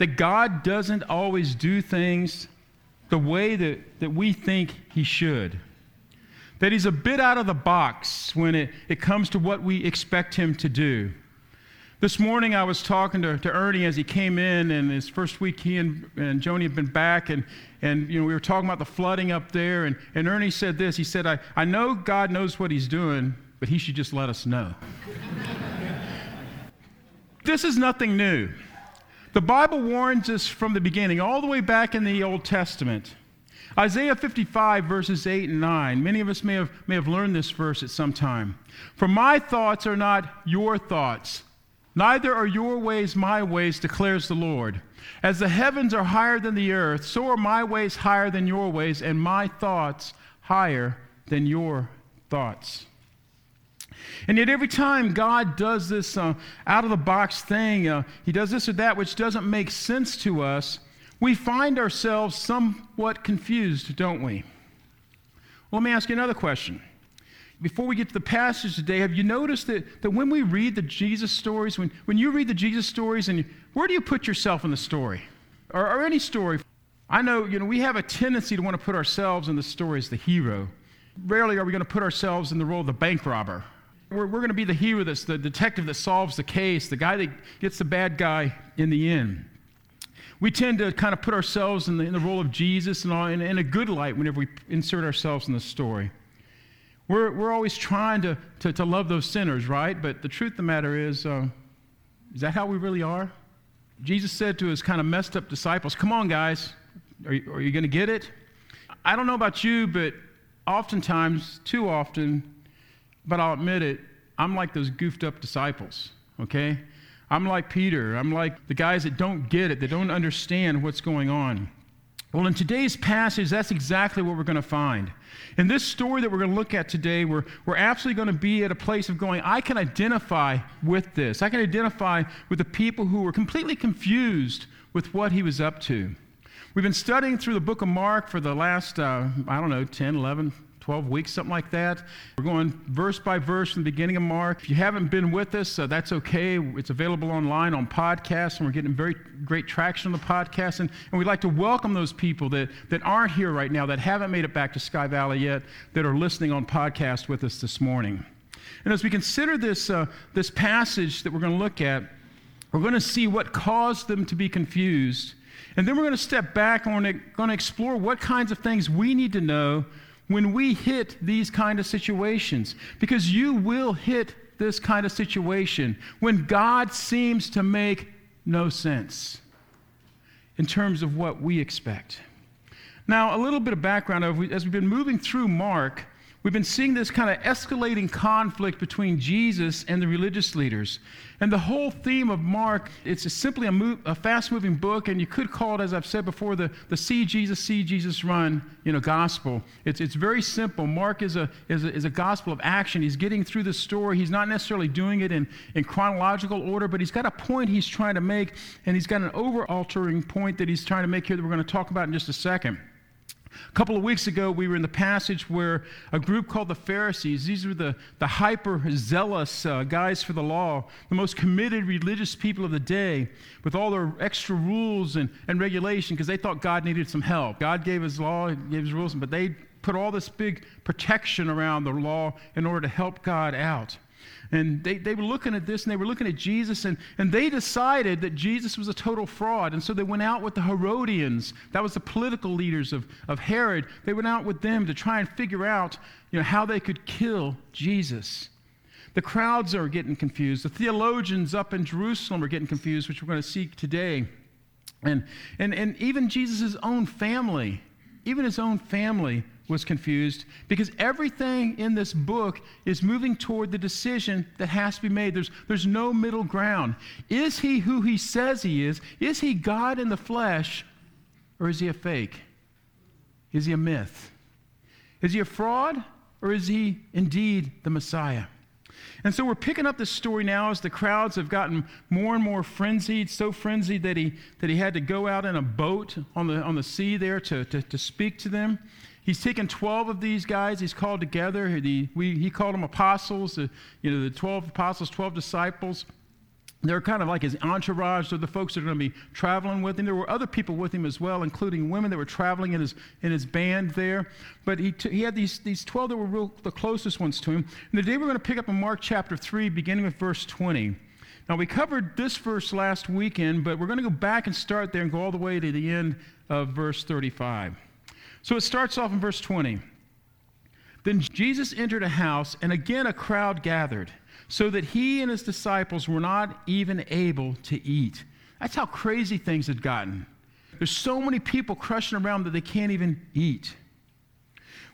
that God doesn't always do things the way that, that we think He should? That He's a bit out of the box when it, it comes to what we expect Him to do. This morning I was talking to, to Ernie as he came in, and his first week he and, and Joni had been back, and, and you know, we were talking about the flooding up there, and, and Ernie said this. He said, I, I know God knows what He's doing, but He should just let us know. This is nothing new. The Bible warns us from the beginning, all the way back in the Old Testament. Isaiah 55, verses 8 and 9. Many of us may have, may have learned this verse at some time. For my thoughts are not your thoughts, neither are your ways my ways, declares the Lord. As the heavens are higher than the earth, so are my ways higher than your ways, and my thoughts higher than your thoughts. And yet, every time God does this uh, out of the box thing, uh, He does this or that which doesn't make sense to us, we find ourselves somewhat confused, don't we? Well, let me ask you another question. Before we get to the passage today, have you noticed that, that when we read the Jesus stories, when, when you read the Jesus stories, and you, where do you put yourself in the story? Or, or any story? I know, you know, we have a tendency to want to put ourselves in the story as the hero. Rarely are we going to put ourselves in the role of the bank robber we're, we're going to be the hero that's the detective that solves the case, the guy that gets the bad guy in the end. We tend to kind of put ourselves in the, in the role of Jesus and all, in, in a good light whenever we insert ourselves in the story. We're, we're always trying to, to, to love those sinners, right? But the truth of the matter is, uh, is that how we really are? Jesus said to his kind of messed up disciples, Come on, guys, are you, are you going to get it? I don't know about you, but oftentimes, too often, but I'll admit it, I'm like those goofed up disciples, okay? I'm like Peter. I'm like the guys that don't get it, that don't understand what's going on. Well, in today's passage, that's exactly what we're going to find. In this story that we're going to look at today, we're, we're absolutely going to be at a place of going, I can identify with this. I can identify with the people who were completely confused with what he was up to. We've been studying through the book of Mark for the last, uh, I don't know, 10, 11, 12 weeks, something like that. We're going verse by verse from the beginning of Mark. If you haven't been with us, uh, that's okay. It's available online on podcasts, and we're getting very great traction on the podcast. And, and we'd like to welcome those people that, that aren't here right now, that haven't made it back to Sky Valley yet, that are listening on podcast with us this morning. And as we consider this, uh, this passage that we're going to look at, we're going to see what caused them to be confused. And then we're going to step back and we're going to explore what kinds of things we need to know when we hit these kind of situations because you will hit this kind of situation when God seems to make no sense in terms of what we expect. Now, a little bit of background as we've been moving through Mark, We've been seeing this kind of escalating conflict between Jesus and the religious leaders. And the whole theme of Mark, it's simply a, move, a fast moving book, and you could call it, as I've said before, the, the see Jesus, see Jesus run, you know, gospel. It's, it's very simple. Mark is a, is, a, is a gospel of action. He's getting through the story. He's not necessarily doing it in, in chronological order, but he's got a point he's trying to make, and he's got an over altering point that he's trying to make here that we're going to talk about in just a second. A couple of weeks ago, we were in the passage where a group called the Pharisees, these were the, the hyper zealous uh, guys for the law, the most committed religious people of the day, with all their extra rules and, and regulation, because they thought God needed some help. God gave his law, gave his rules, but they put all this big protection around the law in order to help God out. And they, they were looking at this and they were looking at Jesus, and, and they decided that Jesus was a total fraud. And so they went out with the Herodians. That was the political leaders of, of Herod. They went out with them to try and figure out you know, how they could kill Jesus. The crowds are getting confused. The theologians up in Jerusalem are getting confused, which we're going to see today. And, and, and even Jesus' own family even his own family was confused because everything in this book is moving toward the decision that has to be made. There's, there's no middle ground. Is he who he says he is? Is he God in the flesh? Or is he a fake? Is he a myth? Is he a fraud? Or is he indeed the Messiah? And so we're picking up this story now as the crowds have gotten more and more frenzied, so frenzied that he, that he had to go out in a boat on the, on the sea there to, to, to speak to them. He's taken 12 of these guys, he's called together. He, we, he called them apostles, uh, you know, the 12 apostles, 12 disciples. They're kind of like his entourage. They're the folks that are going to be traveling with him. There were other people with him as well, including women that were traveling in his, in his band there. But he, t- he had these, these 12 that were real, the closest ones to him. And today we're going to pick up in Mark chapter 3, beginning with verse 20. Now, we covered this verse last weekend, but we're going to go back and start there and go all the way to the end of verse 35. So it starts off in verse 20. Then Jesus entered a house, and again a crowd gathered so that he and his disciples were not even able to eat. That's how crazy things had gotten. There's so many people crushing around that they can't even eat.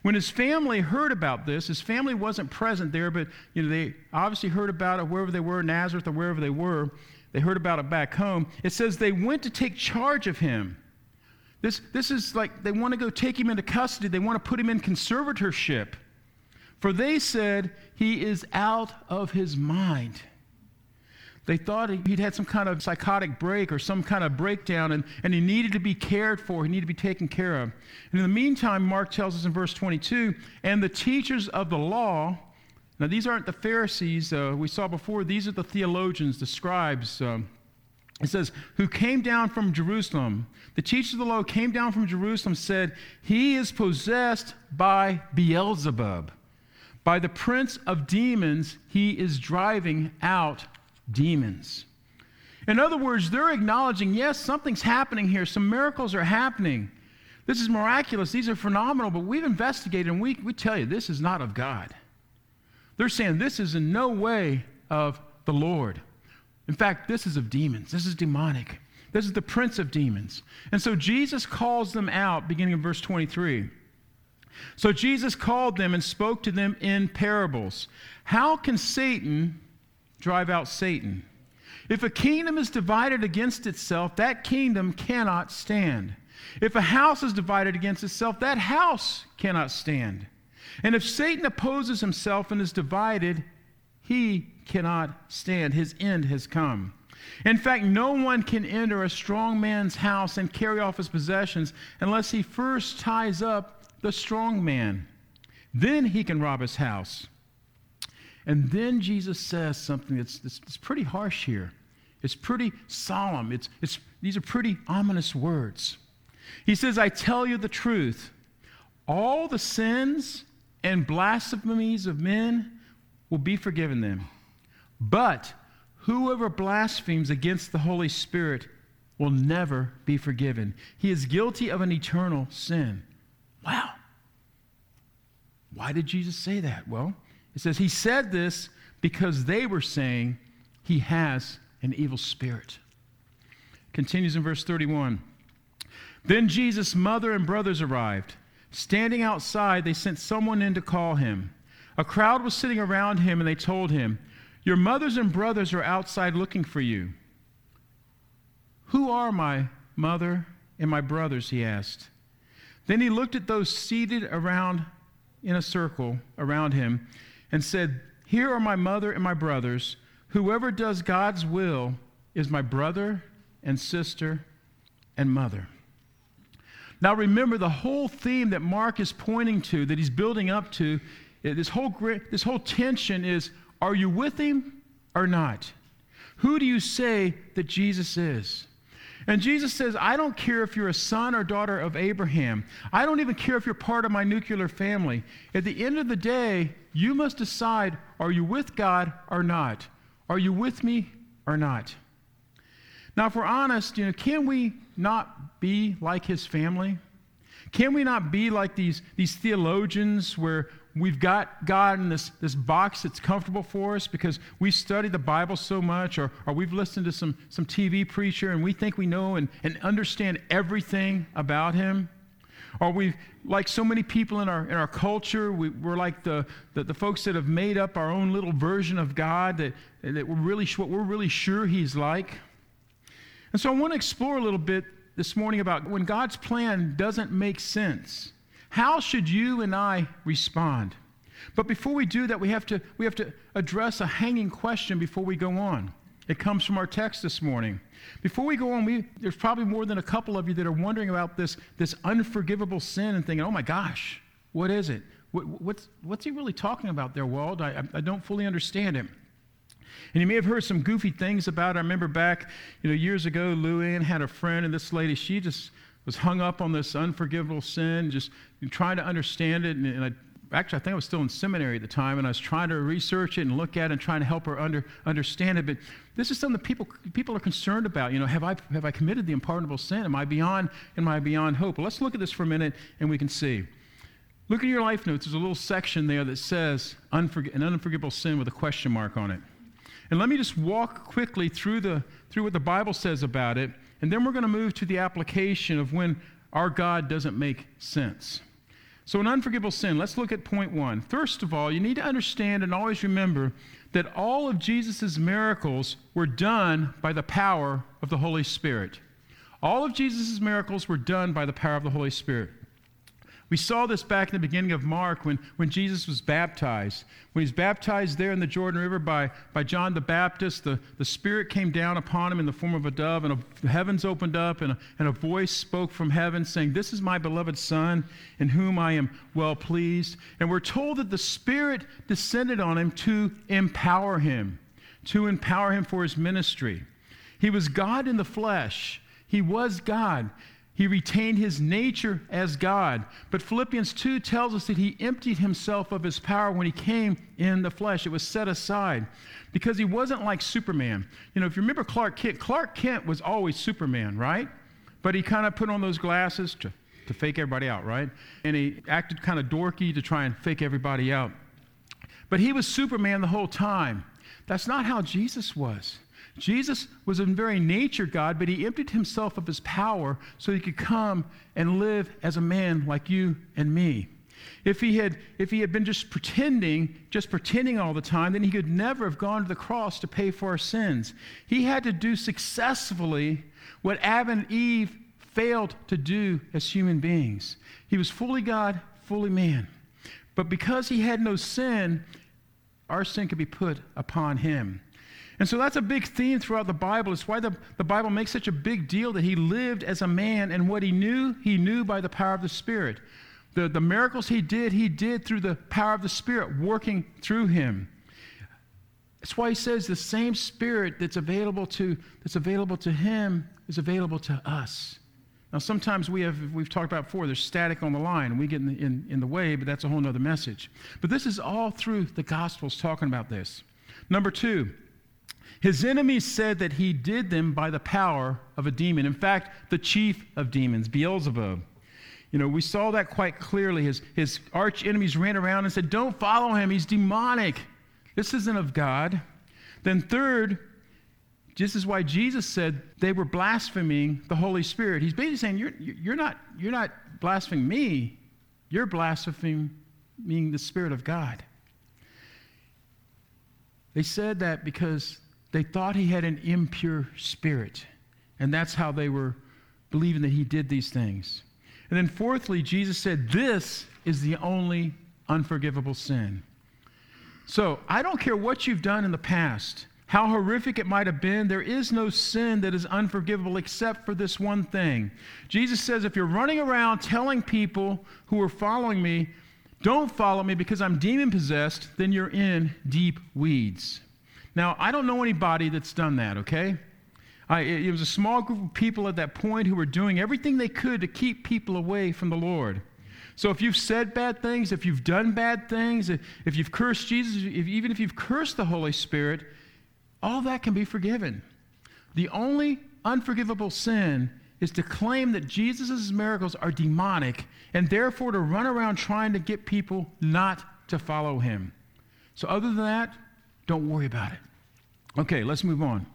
When his family heard about this, his family wasn't present there, but you know, they obviously heard about it wherever they were, Nazareth or wherever they were. They heard about it back home. It says they went to take charge of him. This, this is like they want to go take him into custody, they want to put him in conservatorship. For they said, He is out of his mind. They thought he'd had some kind of psychotic break or some kind of breakdown and, and he needed to be cared for. He needed to be taken care of. And in the meantime, Mark tells us in verse 22 and the teachers of the law, now these aren't the Pharisees uh, we saw before, these are the theologians, the scribes. Um, it says, who came down from Jerusalem. The teachers of the law came down from Jerusalem, said, He is possessed by Beelzebub. By the prince of demons, he is driving out demons. In other words, they're acknowledging, yes, something's happening here. Some miracles are happening. This is miraculous. These are phenomenal, but we've investigated and we, we tell you this is not of God. They're saying this is in no way of the Lord. In fact, this is of demons. This is demonic. This is the prince of demons. And so Jesus calls them out, beginning in verse 23. So Jesus called them and spoke to them in parables. How can Satan drive out Satan? If a kingdom is divided against itself, that kingdom cannot stand. If a house is divided against itself, that house cannot stand. And if Satan opposes himself and is divided, he cannot stand. His end has come. In fact, no one can enter a strong man's house and carry off his possessions unless he first ties up the strong man. Then he can rob his house. And then Jesus says something that's, that's, that's pretty harsh here. It's pretty solemn. It's, it's, these are pretty ominous words. He says, I tell you the truth. All the sins and blasphemies of men will be forgiven them. But whoever blasphemes against the Holy Spirit will never be forgiven. He is guilty of an eternal sin. Wow. Why did Jesus say that? Well, it says he said this because they were saying he has an evil spirit. Continues in verse 31. Then Jesus' mother and brothers arrived. Standing outside, they sent someone in to call him. A crowd was sitting around him, and they told him, Your mothers and brothers are outside looking for you. Who are my mother and my brothers? He asked. Then he looked at those seated around in a circle around him and said, Here are my mother and my brothers. Whoever does God's will is my brother and sister and mother. Now remember the whole theme that Mark is pointing to, that he's building up to, this whole, this whole tension is are you with him or not? Who do you say that Jesus is? And Jesus says, I don't care if you're a son or daughter of Abraham. I don't even care if you're part of my nuclear family. At the end of the day, you must decide are you with God or not? Are you with me or not? Now, if we're honest, you know, can we not be like his family? Can we not be like these, these theologians where we've got God in this, this box that's comfortable for us because we study the Bible so much, or, or we've listened to some, some TV preacher and we think we know and, and understand everything about him? Are we like so many people in our, in our culture? We, are like the, the, the, folks that have made up our own little version of God that, that we're really, what we're really sure He's like. And so I want to explore a little bit this morning about when God's plan doesn't make sense. How should you and I respond? But before we do that, we have to, we have to address a hanging question before we go on. It comes from our text this morning. Before we go on, we, there's probably more than a couple of you that are wondering about this, this unforgivable sin and thinking, oh my gosh, what is it? What, what's, what's he really talking about there, Walt? I, I don't fully understand it. And you may have heard some goofy things about it. I remember back, you know, years ago, Lou Ann had a friend, and this lady, she just was hung up on this unforgivable sin, just trying to understand it. And, and I actually, I think I was still in seminary at the time, and I was trying to research it and look at it and trying to help her under, understand it. But this is something that people, people are concerned about. You know, have I, have I committed the unpardonable sin? Am I beyond, am I beyond hope? Well, let's look at this for a minute and we can see. Look at your life notes. There's a little section there that says unforg- an unforgivable sin with a question mark on it. And let me just walk quickly through, the, through what the Bible says about it, and then we're going to move to the application of when our God doesn't make sense. So, an unforgivable sin, let's look at point one. First of all, you need to understand and always remember that all of Jesus' miracles were done by the power of the Holy Spirit. All of Jesus' miracles were done by the power of the Holy Spirit. We saw this back in the beginning of Mark when, when Jesus was baptized. When he's baptized there in the Jordan River by, by John the Baptist, the, the Spirit came down upon him in the form of a dove, and a, the heavens opened up, and a, and a voice spoke from heaven saying, This is my beloved Son, in whom I am well pleased. And we're told that the Spirit descended on him to empower him, to empower him for his ministry. He was God in the flesh, he was God. He retained his nature as God. But Philippians 2 tells us that he emptied himself of his power when he came in the flesh. It was set aside because he wasn't like Superman. You know, if you remember Clark Kent, Clark Kent was always Superman, right? But he kind of put on those glasses to, to fake everybody out, right? And he acted kind of dorky to try and fake everybody out. But he was Superman the whole time. That's not how Jesus was. Jesus was in very nature God, but he emptied himself of his power so he could come and live as a man like you and me. If he had, if he had been just pretending, just pretending all the time, then he could never have gone to the cross to pay for our sins. He had to do successfully what Adam and Eve failed to do as human beings. He was fully God, fully man. But because he had no sin, our sin could be put upon him. And so that's a big theme throughout the Bible. It's why the, the Bible makes such a big deal that he lived as a man, and what he knew, he knew by the power of the Spirit. The, the miracles he did, he did through the power of the Spirit working through him. That's why he says the same Spirit that's available to, that's available to him is available to us. Now, sometimes we have, we've talked about before, there's static on the line, we get in the, in, in the way, but that's a whole other message. But this is all through the Gospels talking about this. Number two, his enemies said that he did them by the power of a demon. In fact, the chief of demons, Beelzebub. You know, we saw that quite clearly. His, his arch enemies ran around and said, Don't follow him. He's demonic. This isn't of God. Then, third, this is why Jesus said they were blaspheming the Holy Spirit. He's basically saying, You're, you're, not, you're not blaspheming me, you're blaspheming the Spirit of God. They said that because they thought he had an impure spirit. And that's how they were believing that he did these things. And then, fourthly, Jesus said, This is the only unforgivable sin. So, I don't care what you've done in the past, how horrific it might have been, there is no sin that is unforgivable except for this one thing. Jesus says, If you're running around telling people who are following me, don't follow me because I'm demon possessed, then you're in deep weeds. Now, I don't know anybody that's done that, okay? I, it was a small group of people at that point who were doing everything they could to keep people away from the Lord. So if you've said bad things, if you've done bad things, if you've cursed Jesus, if, even if you've cursed the Holy Spirit, all that can be forgiven. The only unforgivable sin is to claim that Jesus' miracles are demonic and therefore to run around trying to get people not to follow him. So, other than that, don't worry about it. Okay, let's move on.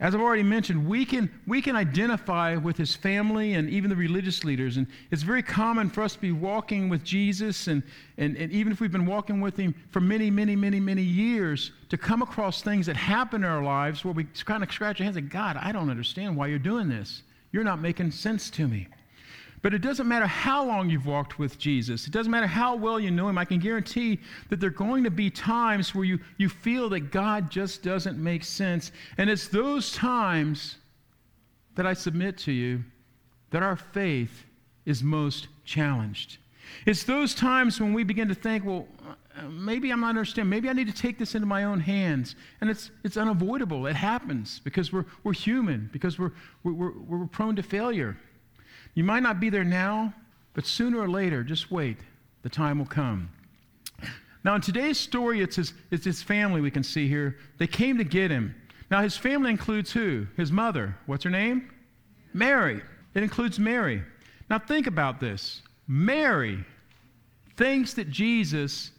As I've already mentioned, we can, we can identify with his family and even the religious leaders. And it's very common for us to be walking with Jesus, and, and, and even if we've been walking with him for many, many, many, many years, to come across things that happen in our lives where we kind of scratch our heads and God, I don't understand why you're doing this. You're not making sense to me. But it doesn't matter how long you've walked with Jesus. It doesn't matter how well you know him. I can guarantee that there are going to be times where you, you feel that God just doesn't make sense. And it's those times that I submit to you that our faith is most challenged. It's those times when we begin to think, well, uh, maybe I'm not understanding. Maybe I need to take this into my own hands. And it's, it's unavoidable. It happens because we're, we're human, because we're, we're, we're prone to failure. You might not be there now, but sooner or later, just wait. The time will come. Now, in today's story, it's his, it's his family we can see here. They came to get him. Now, his family includes who? His mother. What's her name? Mary. It includes Mary. Now, think about this. Mary thinks that Jesus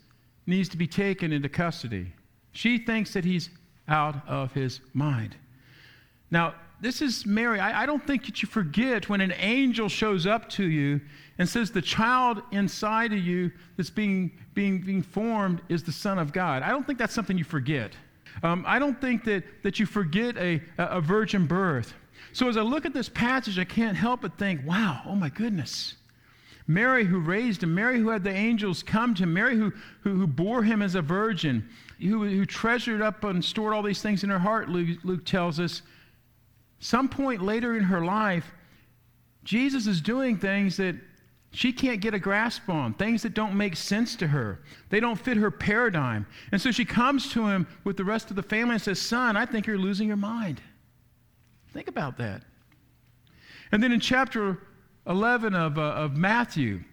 needs to be taken into custody. She thinks that he's out of his mind. Now, this is Mary. I, I, don't think that you forget when an angel shows up to you and says the child inside of you that's being, being, being formed is the Son of God. I don't think that's something you forget. Um, I don't think that, that you forget a, a virgin birth. So as I look at this passage, I can't help but think, wow, oh my goodness. Mary who raised him, Mary who had the angels come to him, Mary who, who, who bore him as a virgin, who, who treasured up and stored all these things in her heart, Luke, Luke tells us some point later in her life, Jesus is doing things that she can't get a grasp on, things that don't make sense to her. They don't fit her paradigm. And so she comes to him with the rest of the family and says, Son, I think you're losing your mind. Think about that. And then in chapter 11 of, uh, of Matthew,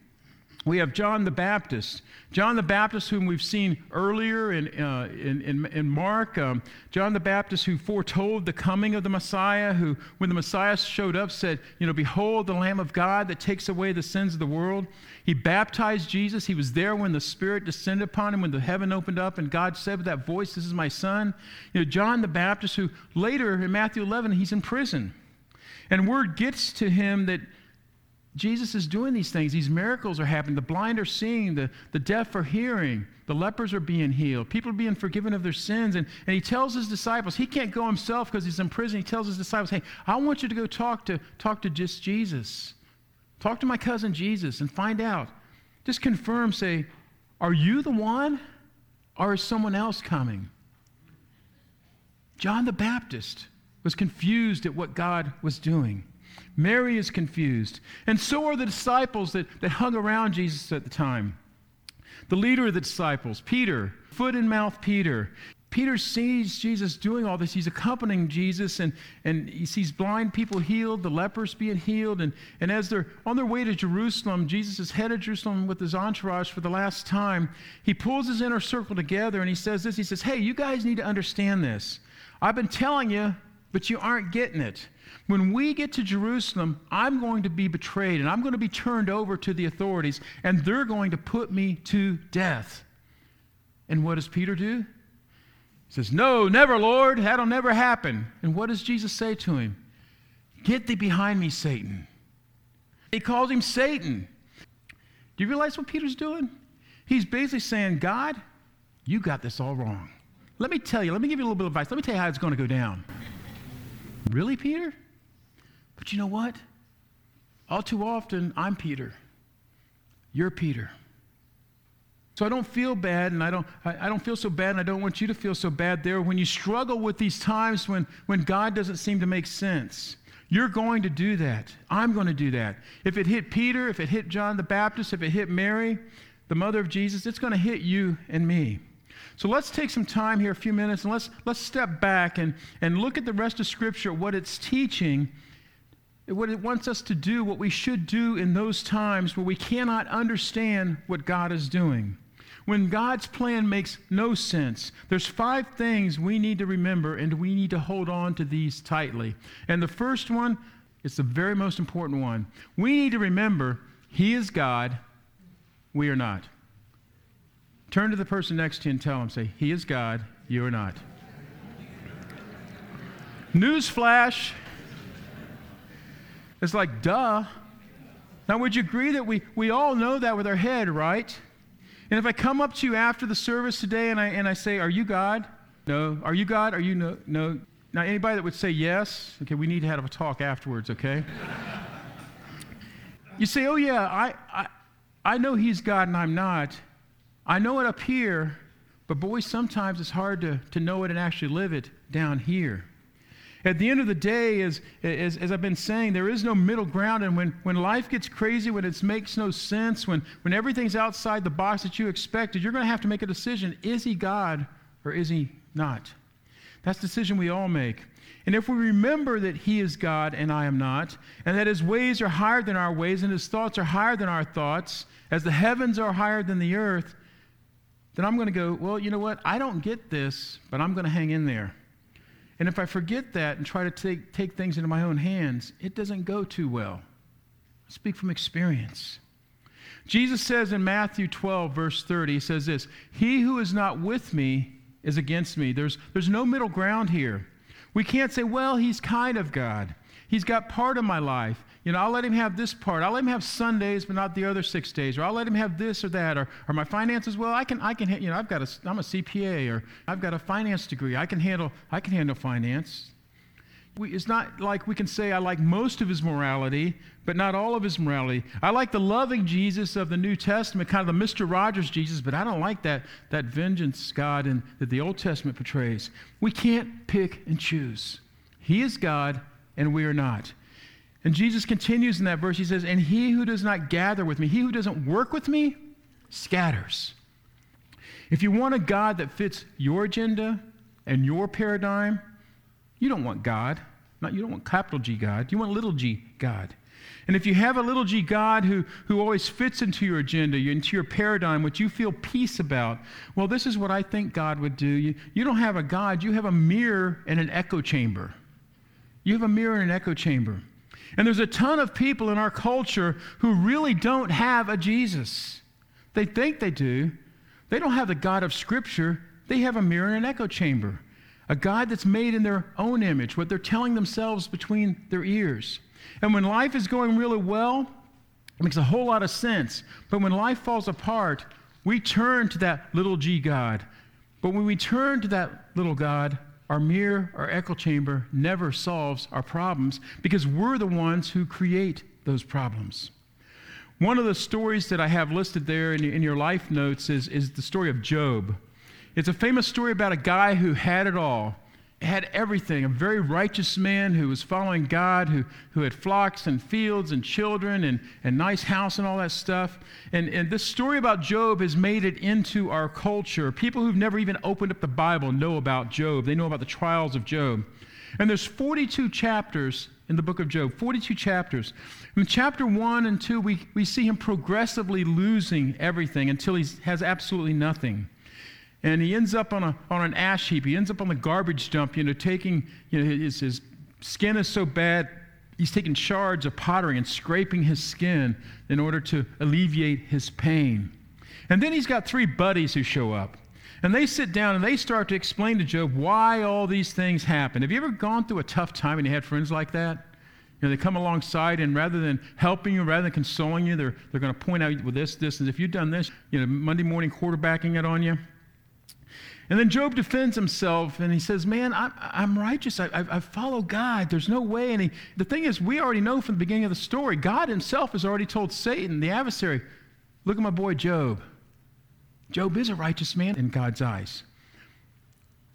we have John the Baptist. John the Baptist, whom we've seen earlier in, uh, in, in, in, Mark. Um, John the Baptist, who foretold the coming of the Messiah, who, when the Messiah showed up, said, You know, behold the Lamb of God that takes away the sins of the world. He baptized Jesus. He was there when the Spirit descended upon him, when the heaven opened up, and God said with that voice, This is my Son. You know, John the Baptist, who later in Matthew 11, he's in prison. And word gets to him that Jesus is doing these things. These miracles are happening. The blind are seeing, the, the deaf are hearing, the lepers are being healed, people are being forgiven of their sins. And, and he tells his disciples, he can't go himself because he's in prison. He tells his disciples, hey, I want you to go talk to, talk to just Jesus. Talk to my cousin Jesus and find out. Just confirm, say, are you the one or is someone else coming? John the Baptist was confused at what God was doing. Mary is confused. And so are the disciples that, that hung around Jesus at the time. The leader of the disciples, Peter, foot and mouth Peter. Peter sees Jesus doing all this. He's accompanying Jesus, and, and he sees blind people healed, the lepers being healed. And, and as they're on their way to Jerusalem, Jesus is headed to Jerusalem with his entourage for the last time. He pulls his inner circle together and he says this He says, Hey, you guys need to understand this. I've been telling you, but you aren't getting it. When we get to Jerusalem, I'm going to be betrayed and I'm going to be turned over to the authorities, and they're going to put me to death. And what does Peter do? He says, No, never, Lord. That'll never happen. And what does Jesus say to him? Get thee behind me, Satan. He calls him Satan. Do you realize what Peter's doing? He's basically saying, God, you got this all wrong. Let me tell you, let me give you a little bit of advice. Let me tell you how it's going to go down. Really, Peter? But you know what? All too often, I'm Peter. You're Peter. So I don't feel bad, and I don't, I, I, don't feel so bad, and I don't want you to feel so bad there. When you struggle with these times when, when God doesn't seem to make sense, you're going to do that. I'm going to do that. If it hit Peter, if it hit John the Baptist, if it hit Mary, the mother of Jesus, it's going to hit you and me. So let's take some time here, a few minutes, and let's, let's step back and, and look at the rest of Scripture, what it's teaching what it wants us to do, what we should do in those times where we cannot understand what God is doing. When God's plan makes no sense, there's five things we need to remember and we need to hold on to these tightly. And the first one is the very most important one. We need to remember He is God, we are not. Turn to the person next to you and tell them, say, He is God, you are not. Newsflash. It's like, duh. Now, would you agree that we, we all know that with our head, right? And if I come up to you after the service today and I, and I say, Are you God? No. Are you God? Are you no? No. Now, anybody that would say yes, okay, we need to have a talk afterwards, okay? you say, Oh, yeah, I, I, I know He's God and I'm not. I know it up here, but boy, sometimes it's hard to, to know it and actually live it down here. At the end of the day, as, as, as, I've been saying, there is no middle ground. And when, when life gets crazy, when it makes no sense, when, when everything's outside the box that you expected, you're going to have to make a decision. Is he God or is he not? That's the decision we all make. And if we remember that he is God and I am not, and that his ways are higher than our ways and his thoughts are higher than our thoughts, as the heavens are higher than the earth, then I'm going to go, well, you know what? I don't get this, but I'm going to hang in there. And if I forget that and try to take, take things into my own hands, it doesn't go too well. I speak from experience. Jesus says in Matthew 12, verse 30, he says this He who is not with me is against me. There's, there's no middle ground here. We can't say, well, he's kind of God. He's got part of my life. You know, I'll let him have this part. I'll let him have Sundays, but not the other six days. Or I'll let him have this or that. Or, or my finances, well, I can, I can, you know, I've got a, I'm a CPA or I've got a finance degree. I can handle, I can handle finance. We, it's not like we can say I like most of his morality, but not all of his morality. I like the loving Jesus of the New Testament, kind of the Mr. Rogers Jesus, but I don't like that, that vengeance God in, that the Old Testament portrays. We can't pick and choose. He is God, and we are not. And Jesus continues in that verse. He says, And he who does not gather with me, he who doesn't work with me, scatters. If you want a God that fits your agenda and your paradigm, you don't want God. Not, you don't want capital G God. You want little g God. And if you have a little g God who, who always fits into your agenda, into your paradigm, what you feel peace about, well, this is what I think God would do. You, you don't have a God, you have a mirror and an echo chamber. You have a mirror and an echo chamber. And there's a ton of people in our culture who really don't have a Jesus. They think they do. They don't have the God of Scripture, they have a mirror and an echo chamber. A God that's made in their own image, what they're telling themselves between their ears. And when life is going really well, it makes a whole lot of sense. But when life falls apart, we turn to that little g God. But when we turn to that little God, our mirror, our echo chamber never solves our problems because we're the ones who create those problems. One of the stories that I have listed there in, in your life notes is, is the story of Job. It's a famous story about a guy who had it all had everything a very righteous man who was following God, who, who had flocks and fields and children and, and nice house and all that stuff. And, and this story about Job has made it into our culture. People who've never even opened up the Bible know about Job, they know about the trials of Job. And there's 42 chapters in the book of Job, 42 chapters. In chapter 1 and 2, we, we see him progressively losing everything until he has absolutely nothing and he ends up on, a, on an ash heap. He ends up on the garbage dump, you know, taking, you know, his, his skin is so bad, he's taking shards of pottery and scraping his skin in order to alleviate his pain. And then he's got three buddies who show up. And they sit down and they start to explain to Job why all these things happen. Have you ever gone through a tough time and you had friends like that? You know, they come alongside and rather than helping you, rather than consoling you, they're, they're going to point out, well, this, this, and if you've done this, you know, Monday morning quarterbacking it on you. And then Job defends himself and he says, Man, I'm, I'm righteous. I, I, I, follow God. There's no way. And he, the thing is, we already know from the beginning of the story, God himself has already told Satan, the adversary, Look at my boy Job. Job is a righteous man in God's eyes.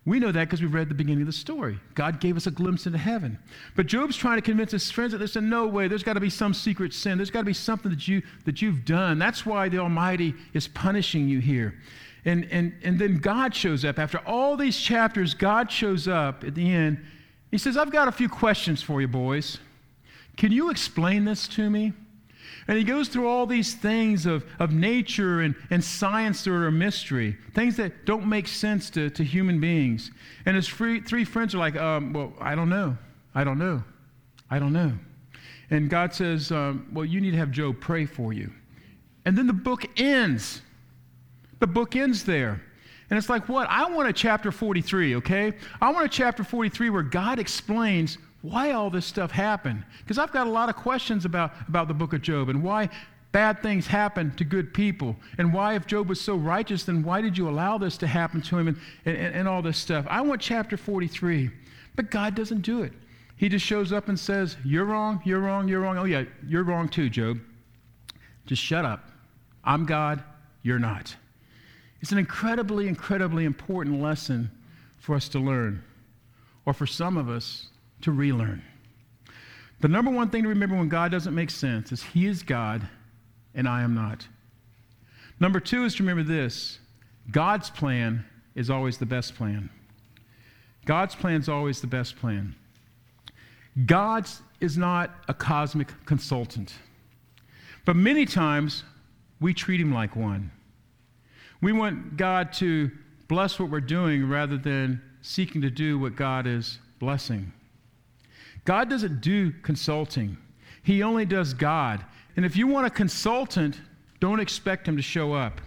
We know that because we read the beginning of the story. God gave us a glimpse into heaven. But Job's trying to convince his friends that there's no way, there's got to be some secret sin. There's got to be something that, you, that you've done. That's why the Almighty is punishing you here. And, and, and then God shows up. After all these chapters, God shows up at the end. He says, I've got a few questions for you, boys. Can you explain this to me? And he goes through all these things of, of nature and, and science that are a mystery, things that don't make sense to, to human beings. And his free, three friends are like, um, Well, I don't know. I don't know. I don't know. And God says, um, Well, you need to have Job pray for you. And then the book ends. The book ends there. And it's like, what? I want a chapter 43, okay? I want a chapter 43 where God explains why all this stuff happened. Because I've got a lot of questions about, about the book of Job and why bad things happen to good people. And why, if Job was so righteous, then why did you allow this to happen to him and, and, and all this stuff? I want chapter 43. But God doesn't do it. He just shows up and says, You're wrong, you're wrong, you're wrong. Oh, yeah, you're wrong too, Job. Just shut up. I'm God, you're not. It's an incredibly, incredibly important lesson for us to learn, or for some of us to relearn. The number one thing to remember when God doesn't make sense is He is God and I am not. Number two is to remember this God's plan is always the best plan. God's plan is always the best plan. God is not a cosmic consultant, but many times we treat him like one. We want God to bless what we're doing rather than seeking to do what God is blessing. God doesn't do consulting, He only does God. And if you want a consultant, don't expect him to show up.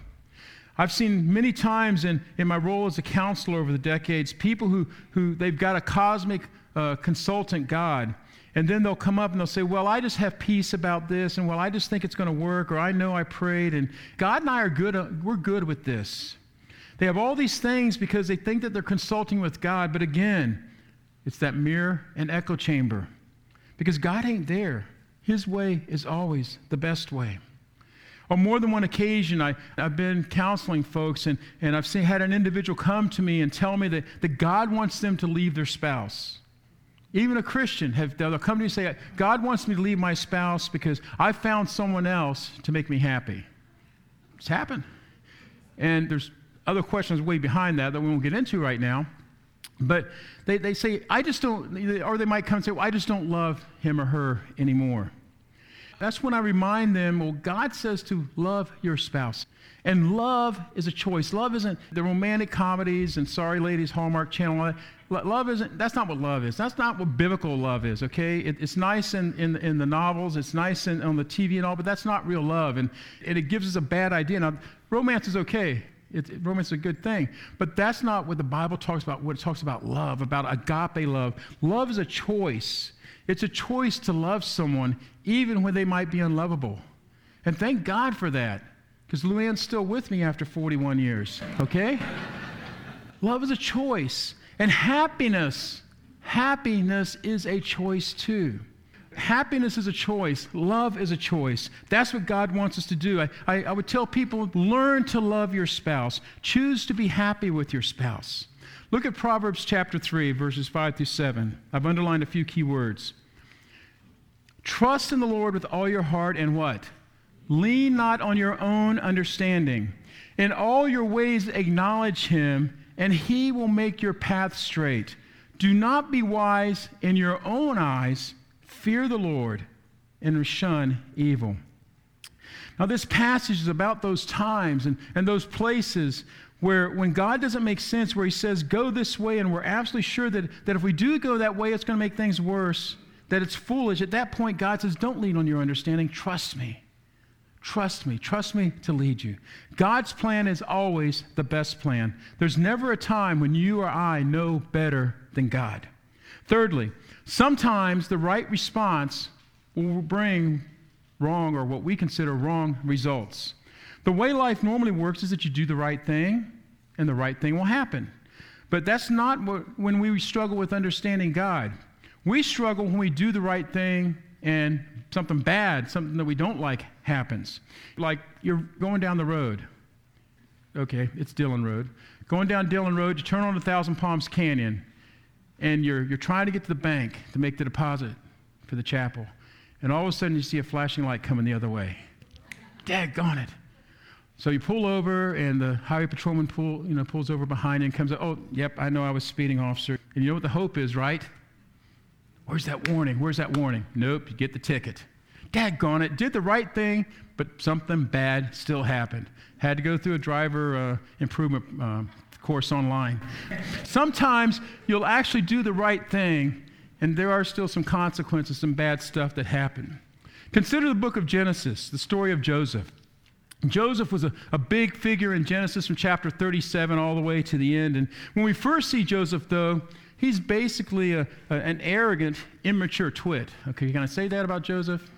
I've seen many times in, in my role as a counselor over the decades people who, who they've got a cosmic uh, consultant God, and then they'll come up and they'll say, Well, I just have peace about this, and well, I just think it's going to work, or I know I prayed, and God and I are good, uh, we're good with this. They have all these things because they think that they're consulting with God, but again, it's that mirror and echo chamber because God ain't there. His way is always the best way. On more than one occasion, I, I've been counseling folks, and, and I've seen, had an individual come to me and tell me that, that God wants them to leave their spouse. Even a Christian, have, they'll come to me and say, God wants me to leave my spouse because I found someone else to make me happy. It's happened. And there's other questions way behind that that we won't get into right now. But they, they say, I just don't, or they might come and say, well, I just don't love him or her anymore. That's when I remind them, well, God says to love your spouse. And love is a choice. Love isn't the romantic comedies and sorry ladies, Hallmark Channel. Love isn't, that's not what love is. That's not what biblical love is, okay? It, it's nice in, in, in, the novels, it's nice in, on the TV and all, but that's not real love. And, and it gives us a bad idea. Now, romance is okay. It, romance is a good thing. But that's not what the Bible talks about, what it talks about love, about agape love. Love is a choice. It's a choice to love someone even when they might be unlovable. And thank God for that, because Luann's still with me after 41 years, okay? love is a choice. And happiness, happiness is a choice too. Happiness is a choice. Love is a choice. That's what God wants us to do. I, I, I, would tell people learn to love your spouse, choose to be happy with your spouse. Look at Proverbs chapter 3, verses 5 through 7. I've underlined a few key words. Trust in the Lord with all your heart and what? Lean not on your own understanding. In all your ways acknowledge him, and he will make your path straight. Do not be wise in your own eyes Fear the Lord and shun evil. Now, this passage is about those times and, and those places where when God doesn't make sense, where He says, go this way, and we're absolutely sure that, that if we do go that way, it's going to make things worse, that it's foolish. At that point, God says, don't lean on your understanding. Trust me. Trust me. Trust me to lead you. God's plan is always the best plan. There's never a time when you or I know better than God. Thirdly, Sometimes the right response will bring wrong or what we consider wrong results. The way life normally works is that you do the right thing and the right thing will happen. But that's not what, when we struggle with understanding God. We struggle when we do the right thing and something bad, something that we don't like, happens. Like you're going down the road. Okay, it's Dillon Road. Going down Dillon Road, you turn on a Thousand Palms Canyon and you're, you're trying to get to the bank to make the deposit for the chapel, and all of a sudden you see a flashing light coming the other way. Daggone it. So you pull over, and the highway patrolman pull, you know, pulls over behind you and comes up, oh, yep, I know I was speeding, officer. And you know what the hope is, right? Where's that warning? Where's that warning? Nope, you get the ticket. Daggone it, did the right thing, but something bad still happened. Had to go through a driver uh, improvement uh, course online. Sometimes you'll actually do the right thing, and there are still some consequences, some bad stuff that happen. Consider the book of Genesis, the story of Joseph. Joseph was a, a big figure in Genesis from chapter 37 all the way to the end. And when we first see Joseph, though, he's basically a, a, an arrogant, immature twit. Okay, can I say that about Joseph?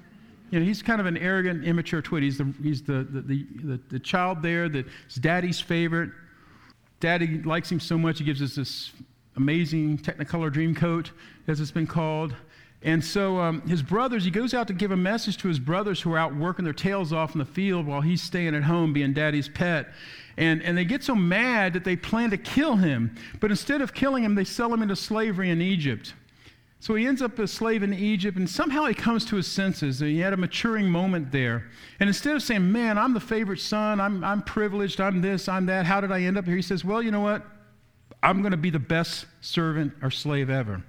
You know, he's kind of an arrogant, immature twit. He's the, he's the, the, the, the, child there that's daddy's favorite. Daddy likes him so much, he gives us this amazing Technicolor dream coat, as it's been called. And so um, his brothers, he goes out to give a message to his brothers who are out working their tails off in the field while he's staying at home being daddy's pet. And, and they get so mad that they plan to kill him. But instead of killing him, they sell him into slavery in Egypt. So he ends up a slave in Egypt, and somehow he comes to his senses. And he had a maturing moment there. And instead of saying, Man, I'm the favorite son, I'm, I'm privileged, I'm this, I'm that, how did I end up here? He says, Well, you know what? I'm going to be the best servant or slave ever.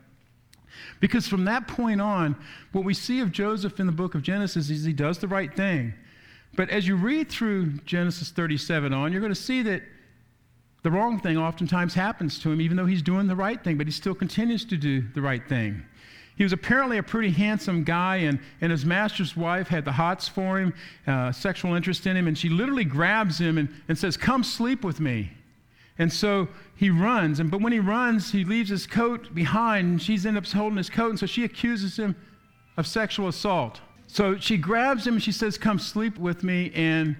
Because from that point on, what we see of Joseph in the book of Genesis is he does the right thing. But as you read through Genesis 37 on, you're going to see that the wrong thing oftentimes happens to him, even though he's doing the right thing, but he still continues to do the right thing. He was apparently a pretty handsome guy, and, and his master's wife had the hots for him, uh, sexual interest in him, and she literally grabs him and, and says, Come sleep with me. And so he runs, and but when he runs, he leaves his coat behind, and she's ends up holding his coat, and so she accuses him of sexual assault. So she grabs him and she says, Come sleep with me. And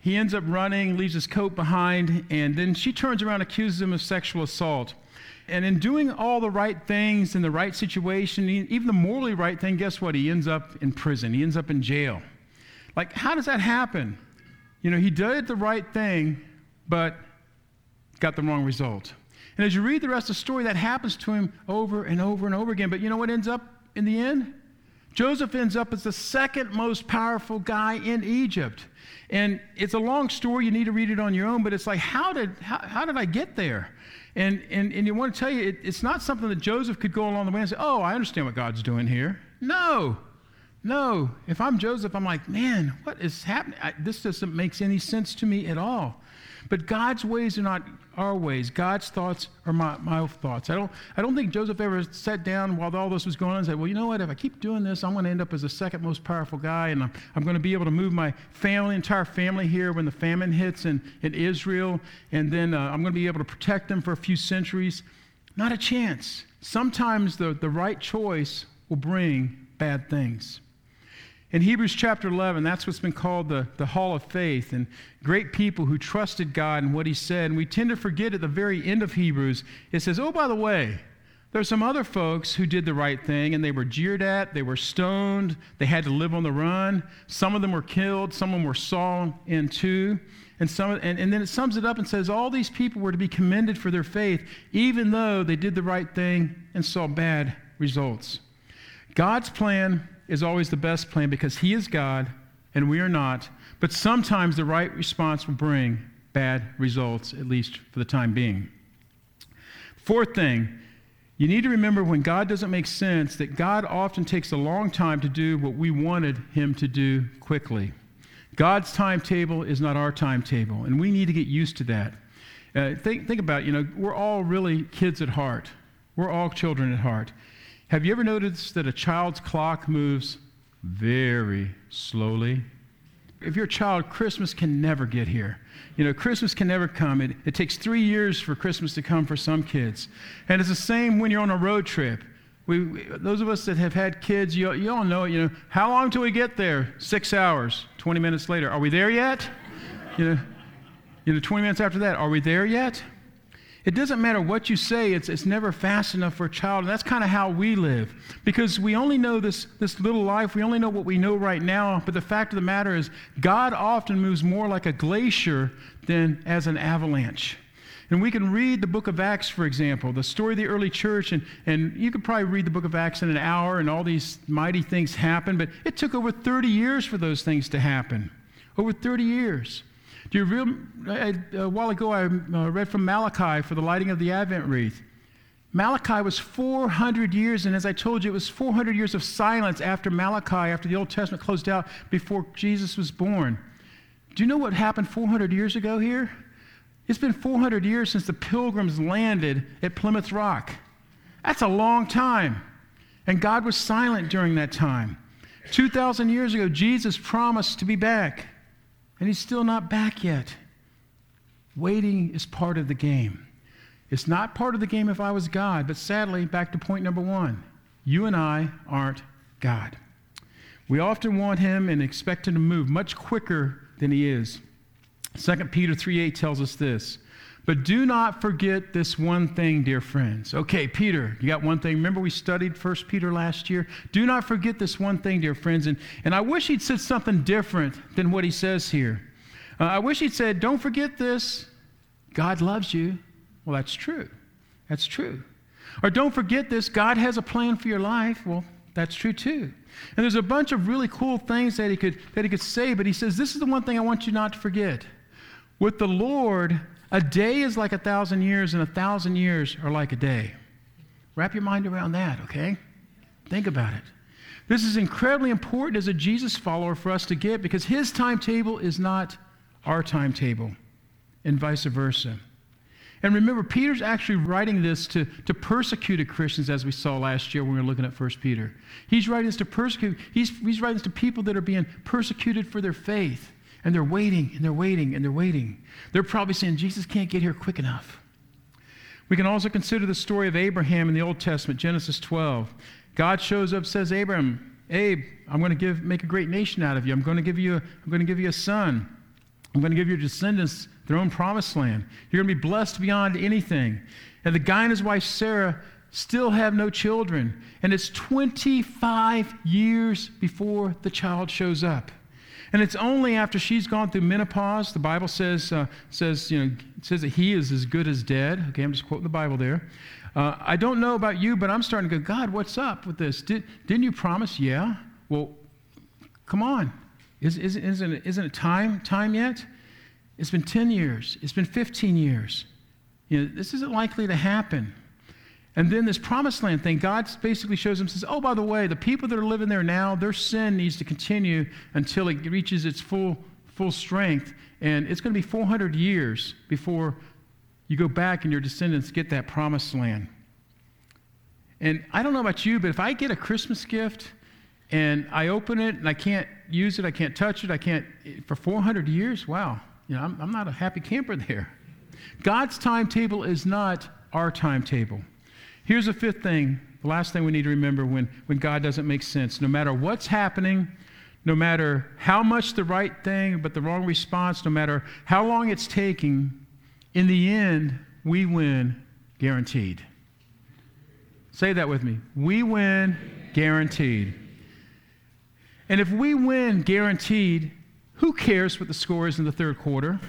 he ends up running, leaves his coat behind, and then she turns around accuses him of sexual assault. And in doing all the right things in the right situation, even the morally right thing, guess what? He ends up in prison. He ends up in jail. Like, how does that happen? You know, he did the right thing, but got the wrong result. And as you read the rest of the story, that happens to him over and over and over again. But you know what ends up in the end? Joseph ends up as the second most powerful guy in Egypt. And it's a long story. You need to read it on your own. But it's like, how did, how, how did I get there? And, and, and you want to tell you, it, it's not something that Joseph could go along the way and say, oh, I understand what God's doing here. No. No. If I'm Joseph, I'm like, man, what is happening? I, this doesn't make any sense to me at all. But God's ways are not our ways. God's thoughts are my, my thoughts. I don't, I don't think Joseph ever sat down while all this was going on and said, well, you know what? If I keep doing this, I'm going to end up as the second most powerful guy, and I'm, I'm going to be able to move my family, entire family here when the famine hits in, in Israel, and then uh, I'm going to be able to protect them for a few centuries. Not a chance. Sometimes the, the right choice will bring bad things. In Hebrews chapter 11, that's what's been called the, the Hall of Faith, and great people who trusted God and what He said. And we tend to forget at the very end of Hebrews, it says, oh, by the way, there's some other folks who did the right thing, and they were jeered at, they were stoned, they had to live on the run. Some of them were killed, some of them were sawn in two. And, some, and, and then it sums it up and says, all these people were to be commended for their faith, even though they did the right thing and saw bad results. God's plan is always the best plan because He is God and we are not. But sometimes the right response will bring bad results, at least for the time being. Fourth thing, you need to remember when God doesn't make sense that God often takes a long time to do what we wanted Him to do quickly. God's timetable is not our timetable, and we need to get used to that. Uh, think, think about, you know, we're all really kids at heart. We're all children at heart. Have you ever noticed that a child's clock moves very slowly? If you're a child, Christmas can never get here. You know, Christmas can never come. It, it takes three years for Christmas to come for some kids. And it's the same when you're on a road trip. We, we, those of us that have had kids, you, you all know. You know, how long till we get there? Six hours. 20 minutes later. Are we there yet? You know, you know 20 minutes after that. Are we there yet? It doesn't matter what you say, it's, it's never fast enough for a child. And that's kind of how we live. Because we only know this, this little life, we only know what we know right now. But the fact of the matter is, God often moves more like a glacier than as an avalanche. And we can read the book of Acts, for example, the story of the early church, and, and you could probably read the book of Acts in an hour, and all these mighty things happen, but it took over 30 years for those things to happen. Over 30 years. Do you real, a while ago, I uh, read from Malachi for the lighting of the Advent wreath. Malachi was 400 years, and as I told you, it was 400 years of silence after Malachi, after the Old Testament closed out, before Jesus was born. Do you know what happened 400 years ago here? It's been 400 years since the pilgrims landed at Plymouth Rock. That's a long time. And God was silent during that time. 2,000 years ago, Jesus promised to be back. And he's still not back yet. Waiting is part of the game. It's not part of the game if I was God, but sadly, back to point number one you and I aren't God. We often want him and expect him to move much quicker than he is. 2 Peter 3:8 tells us this. But do not forget this one thing, dear friends. Okay, Peter, you got one thing. Remember we studied 1 Peter last year? Do not forget this one thing, dear friends. And, and I wish he'd said something different than what he says here. Uh, I wish he'd said, Don't forget this. God loves you. Well, that's true. That's true. Or don't forget this. God has a plan for your life. Well, that's true too. And there's a bunch of really cool things that he could, that he could say, but he says, This is the one thing I want you not to forget. With the Lord, a day is like a thousand years, and a thousand years are like a day. Wrap your mind around that, okay? Think about it. This is incredibly important as a Jesus follower for us to get because his timetable is not our timetable, and vice versa. And remember, Peter's actually writing this to, to persecuted Christians, as we saw last year when we were looking at 1 Peter. He's writing this to persecute, he's, he's writing this to people that are being persecuted for their faith. And they're waiting and they're waiting and they're waiting. They're probably saying, Jesus can't get here quick enough. We can also consider the story of Abraham in the Old Testament, Genesis 12. God shows up, says, Abraham, Abe, I'm going to give, make a great nation out of you. I'm going to give you, I'm going to give you a son. I'm going to give your descendants their own promised land. You're going to be blessed beyond anything. And the guy and his wife Sarah still have no children. And it's 25 years before the child shows up. And it's only after she's gone through menopause, the Bible says, uh, says, you know, says that he is as good as dead. Okay, I'm just quoting the Bible there. Uh, I don't know about you, but I'm starting to go, God, what's up with this? Did, didn't you promise? Yeah. Well, come on. Is, is, isn't, it, isn't it time, time yet? It's been 10 years. It's been 15 years. You know, this isn't likely to happen. And then this promised land thing, God basically shows him, says, oh, by the way, the people that are living there now, their sin needs to continue until it reaches its full, full strength. And it's going to be 400 years before you go back and your descendants get that promised land. And I don't know about you, but if I get a Christmas gift and I open it and I can't use it, I can't touch it, I can't, for 400 years, wow, you know, I'm, I'm not a happy camper there. God's timetable is not our timetable. Here's the fifth thing, the last thing we need to remember when, when God doesn't make sense. No matter what's happening, no matter how much the right thing but the wrong response, no matter how long it's taking, in the end, we win guaranteed. Say that with me. We win guaranteed. And if we win guaranteed, who cares what the score is in the third quarter?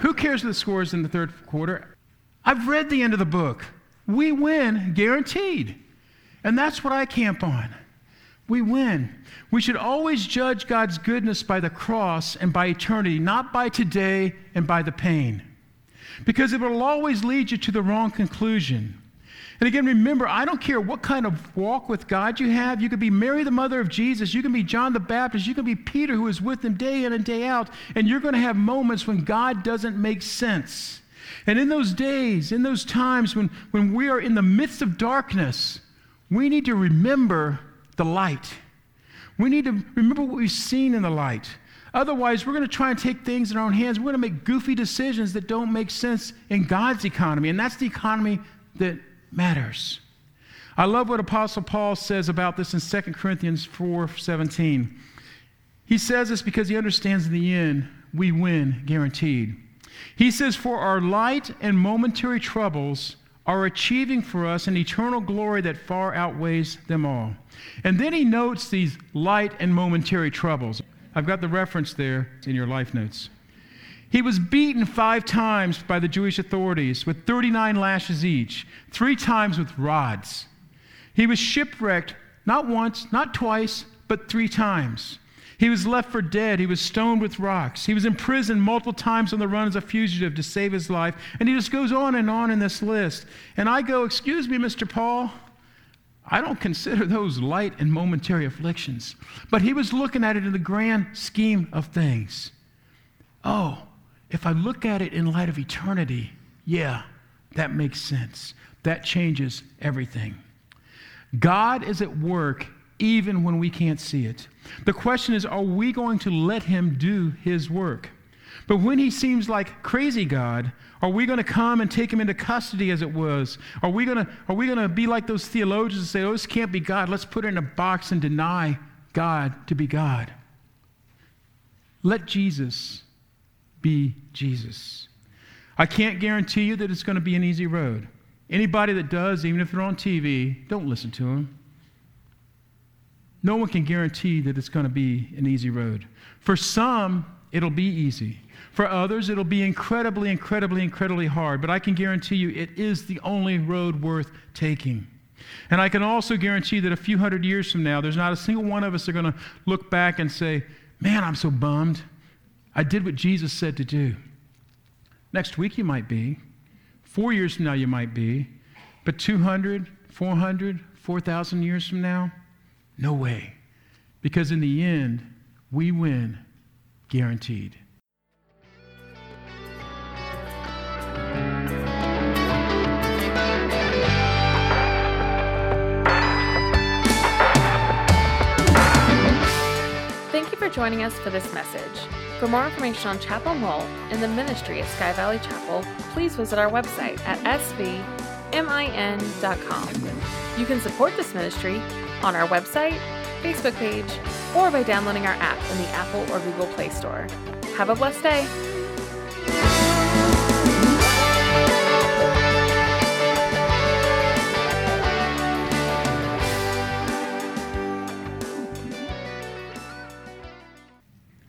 Who cares what the score is in the third quarter? I've read the end of the book we win guaranteed. And that's what I camp on. We win. We should always judge God's goodness by the cross and by eternity, not by today and by the pain. Because it will always lead you to the wrong conclusion. And again, remember, I don't care what kind of walk with God you have. You could be Mary, the mother of Jesus. You can be John the Baptist. You can be Peter, who is with him day in and day out. And you're going to have moments when God doesn't make sense. And in those days, in those times when, when we are in the midst of darkness, we need to remember the light. We need to remember what we've seen in the light. Otherwise, we're going to try and take things in our own hands. We're going to make goofy decisions that don't make sense in God's economy, and that's the economy that matters. I love what Apostle Paul says about this in 2 Corinthians 4 17. He says this because he understands in the end we win guaranteed. He says, For our light and momentary troubles are achieving for us an eternal glory that far outweighs them all. And then he notes these light and momentary troubles. I've got the reference there in your life notes. He was beaten five times by the Jewish authorities with 39 lashes each, three times with rods. He was shipwrecked not once, not twice, but three times. He was left for dead. He was stoned with rocks. He was imprisoned multiple times on the run as a fugitive to save his life. And he just goes on and on in this list. And I go, Excuse me, Mr. Paul. I don't consider those light and momentary afflictions. But he was looking at it in the grand scheme of things. Oh, if I look at it in light of eternity, yeah, that makes sense. That changes everything. God is at work even when we can't see it. The question is are we going to let Him do His work? But when He seems like crazy God, are we going to come and take Him into custody as it was? Are we going to, are we going to be like those theologians and say, oh, this can't be God? Let's put it in a box and deny God to be God. Let Jesus be Jesus. I can't guarantee you that it's going to be an easy road. Anybody that does, even if they're on TV, don't listen to them. No one can guarantee that it's going to be an easy road. For some, it'll be easy. For others, it'll be incredibly, incredibly, incredibly hard. But I can guarantee you it is the only road worth taking. And I can also guarantee that a few hundred years from now, there's not a single one of us are going to look back and say, Man, I'm so bummed. I did what Jesus said to do. Next week, you might be. Four years from now, you might be. But 200, 400, 4,000 years from now, no way. Because in the end, we win, guaranteed. Thank you for joining us for this message. For more information on Chapel Mole and the ministry of Sky Valley Chapel, please visit our website at svmin.com. You can support this ministry on our website, Facebook page, or by downloading our app in the Apple or Google Play Store. Have a blessed day.